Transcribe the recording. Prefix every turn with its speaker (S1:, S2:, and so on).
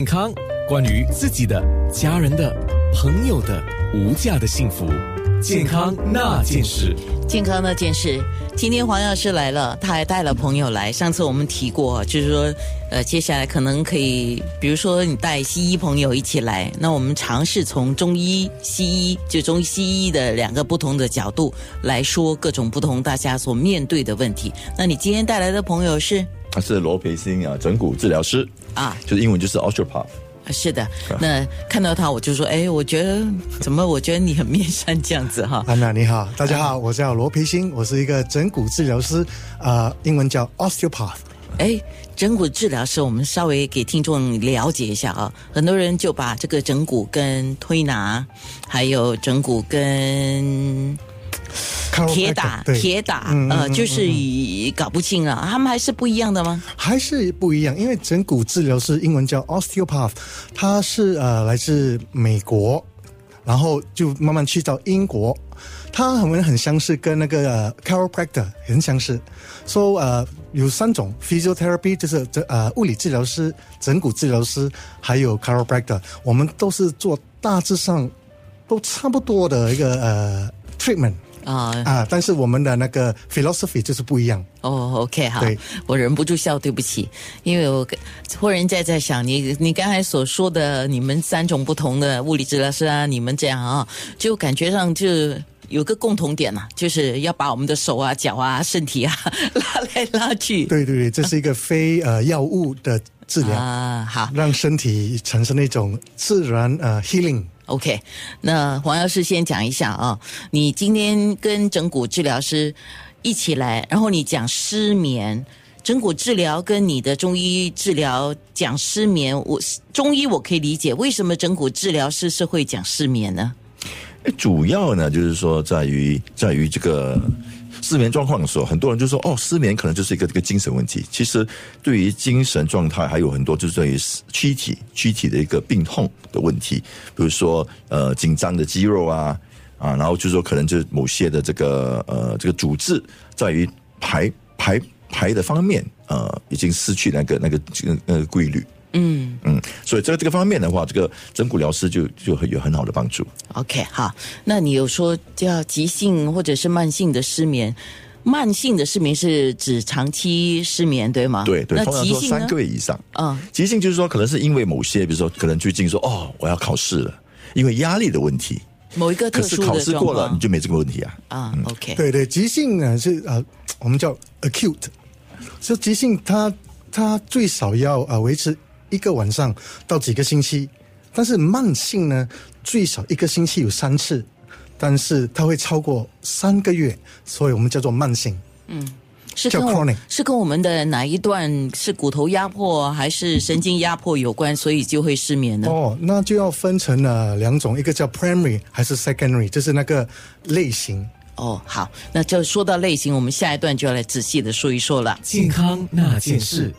S1: 健康，关于自己的、家人的、朋友的无价的幸福，健康那件事。
S2: 健康那件事，今天黄药师来了，他还带了朋友来。上次我们提过，就是说，呃，接下来可能可以，比如说你带西医朋友一起来，那我们尝试从中医、西医，就中、西医的两个不同的角度来说各种不同大家所面对的问题。那你今天带来的朋友是？
S3: 他是罗培新啊，整骨治疗师
S2: 啊，
S3: 就是英文就是 osteopath。
S2: 是的，那看到他我就说，哎，我觉得怎么？我觉得你很面善这样子哈。
S4: 安娜你好，大家好，我叫罗培新，我是一个整骨治疗师，啊，英文叫 osteopath。
S2: 哎，整骨治疗师，我们稍微给听众了解一下啊。很多人就把这个整骨跟推拿，还有整骨跟。铁打铁打，呃，就是搞不清了，他们还是不一样的吗？
S4: 还是不一样，因为整骨治疗是英文叫 osteopath，它是呃来自美国，然后就慢慢去到英国，它很很相似，跟那个 chiropractor 很相似。说呃有三种 physiotherapy，就是这呃物理治疗师、整骨治疗师，还有 chiropractor，我们都是做大致上都差不多的一个呃 treatment。啊啊！但是我们的那个 philosophy 就是不一样
S2: 哦。OK 哈，我忍不住笑，对不起，因为我忽然间在想，你你刚才所说的你们三种不同的物理治疗师啊，你们这样啊，就感觉上就有个共同点嘛，就是要把我们的手啊、脚啊、身体啊 拉来拉去。
S4: 对对对，这是一个非呃药物的治疗啊，
S2: 好，
S4: 让身体产生那种自然呃 healing。
S2: OK，那黄药师先讲一下啊，你今天跟整骨治疗师一起来，然后你讲失眠，整骨治疗跟你的中医治疗讲失眠，我中医我可以理解，为什么整骨治疗师是会讲失眠呢？
S3: 主要呢就是说在于在于这个。失眠状况的时候，很多人就说：“哦，失眠可能就是一个这个精神问题。”其实，对于精神状态，还有很多就是对于躯体躯体的一个病痛的问题，比如说呃紧张的肌肉啊啊，然后就说可能就是某些的这个呃这个主治在于排排排的方面呃已经失去那个那个那个规律。嗯嗯，所以在这个方面的话，这个整骨疗师就就会有很好的帮助。
S2: OK，好，那你有说叫急性或者是慢性的失眠？慢性的失眠是指长期失眠，对吗？
S3: 对对，通常说三个月以上。嗯，急性就是说可能是因为某些，比如说可能最近说哦，我要考试了，因为压力的问题。
S2: 某一个特殊
S3: 的考试过了，你就没这个问题啊。
S2: 啊，OK，
S4: 对对，急性呢是呃，我们叫 acute，就急性它它最少要呃维持。一个晚上到几个星期，但是慢性呢，最少一个星期有三次，但是它会超过三个月，所以我们叫做慢性。嗯，
S2: 是跟是跟我们的哪一段是骨头压迫还是神经压迫有关，所以就会失眠呢？
S4: 哦，那就要分成了两种，一个叫 primary 还是 secondary，就是那个类型。
S2: 哦，好，那就说到类型，我们下一段就要来仔细的说一说了。
S1: 健康那件事。